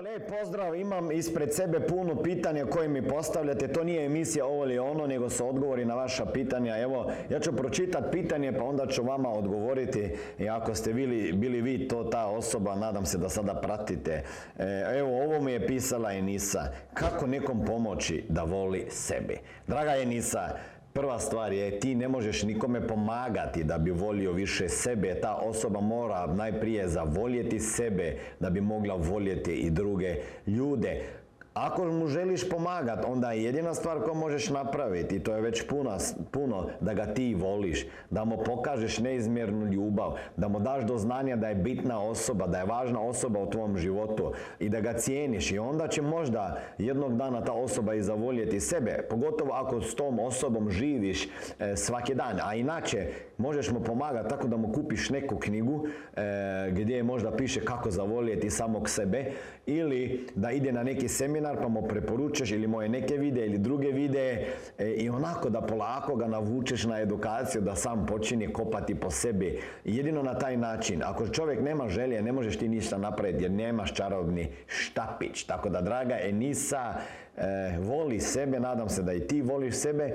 Lijep pozdrav, imam ispred sebe puno pitanja koje mi postavljate. To nije emisija ovo ili ono, nego su odgovori na vaša pitanja. Evo, ja ću pročitati pitanje pa onda ću vama odgovoriti. I ako ste bili, bili vi to ta osoba, nadam se da sada pratite. E, evo, ovo mi je pisala Enisa. Kako nekom pomoći da voli sebi? Draga Enisa, Prva stvar je ti ne možeš nikome pomagati da bi volio više sebe. Ta osoba mora najprije zavoljeti sebe da bi mogla voljeti i druge ljude. Ako mu želiš pomagati, onda je jedina stvar koju možeš napraviti, i to je već puno, puno, da ga ti voliš, da mu pokažeš neizmjernu ljubav, da mu daš do znanja da je bitna osoba, da je važna osoba u tvom životu i da ga cijeniš. I onda će možda jednog dana ta osoba i zavoljeti sebe, pogotovo ako s tom osobom živiš e, svaki dan, a inače možeš mu pomagati tako da mu kupiš neku knjigu e, gdje možda piše kako zavoljeti samog sebe ili da ide na neki seminar pa mu preporučaš ili moje neke videe ili druge videe e, i onako da polako ga navučeš na edukaciju da sam počini kopati po sebi. Jedino na taj način. Ako čovjek nema želje, ne možeš ti ništa napraviti jer nemaš čarobni štapić. Tako da, draga Enisa, e, voli sebe, nadam se da i ti voliš sebe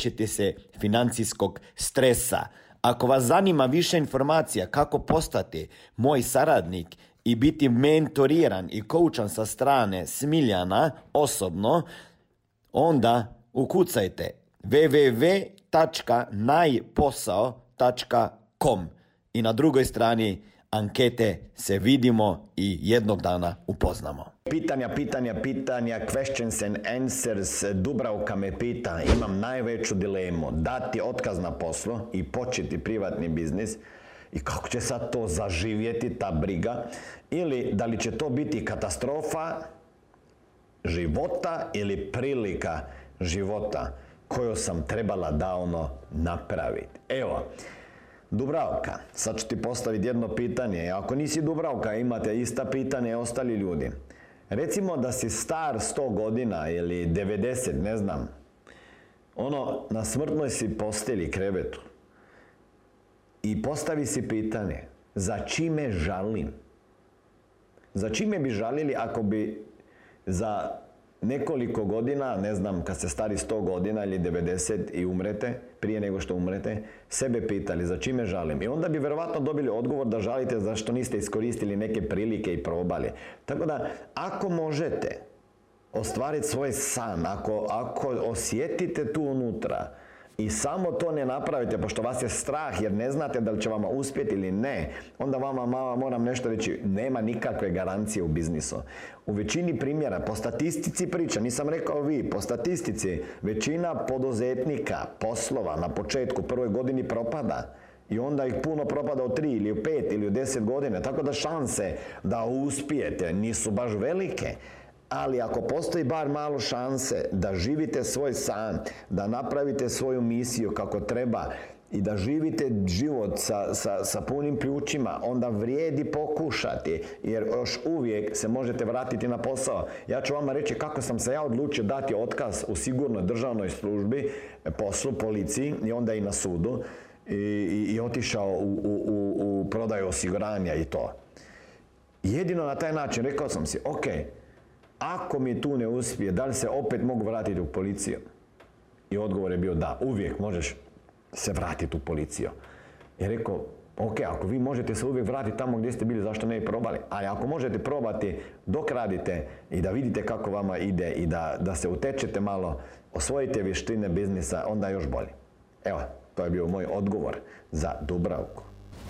se financijskog stresa. Ako vas zanima više informacija kako postati moj saradnik i biti mentoriran i koučan sa strane Smiljana osobno, onda ukucajte www.najposao.com i na drugoj strani ankete se vidimo i jednog dana upoznamo. Pitanja, pitanja, pitanja, questions and answers. Dubravka me pita, imam najveću dilemu, dati otkaz na poslu i početi privatni biznis i kako će sad to zaživjeti, ta briga, ili da li će to biti katastrofa života ili prilika života koju sam trebala davno napraviti. Evo, Dubravka, sad ću ti postaviti jedno pitanje. Ako nisi Dubravka, imate ista pitanje ostali ljudi. Recimo da si star 100 godina ili 90, ne znam. Ono, na smrtnoj si posteli krevetu. I postavi si pitanje, za čime žalim? Za čime bi žalili ako bi za nekoliko godina, ne znam, kad ste stari 100 godina ili 90 i umrete, prije nego što umrete, sebe pitali za čime žalim. I onda bi verovatno dobili odgovor da žalite zašto niste iskoristili neke prilike i probali. Tako da, ako možete ostvariti svoj san, ako, ako osjetite tu unutra, i samo to ne napravite, pošto vas je strah jer ne znate da li će vama uspjeti ili ne, onda vama mama moram nešto reći, nema nikakve garancije u biznisu. U većini primjera, po statistici priča, nisam rekao vi, po statistici, većina poduzetnika, poslova na početku prvoj godini propada. I onda ih puno propada u tri ili u pet ili u deset godine. Tako da šanse da uspijete nisu baš velike ali ako postoji bar malo šanse da živite svoj san, da napravite svoju misiju kako treba i da živite život sa, sa, sa punim ključima, onda vrijedi pokušati, jer još uvijek se možete vratiti na posao. Ja ću vama reći kako sam se ja odlučio dati otkaz u sigurnoj državnoj službi, poslu, policiji i onda i na sudu i, i, i otišao u, u, u, u prodaju osiguranja i to. Jedino na taj način rekao sam si, ok, ako mi tu ne uspije, da li se opet mogu vratiti u policiju? I odgovor je bio da, uvijek možeš se vratiti u policiju. I rekao, ok, ako vi možete se uvijek vratiti tamo gdje ste bili, zašto ne i probali? Ali ako možete probati dok radite i da vidite kako vama ide i da, da se utečete malo, osvojite vještine biznisa, onda još bolje. Evo, to je bio moj odgovor za Dubravku.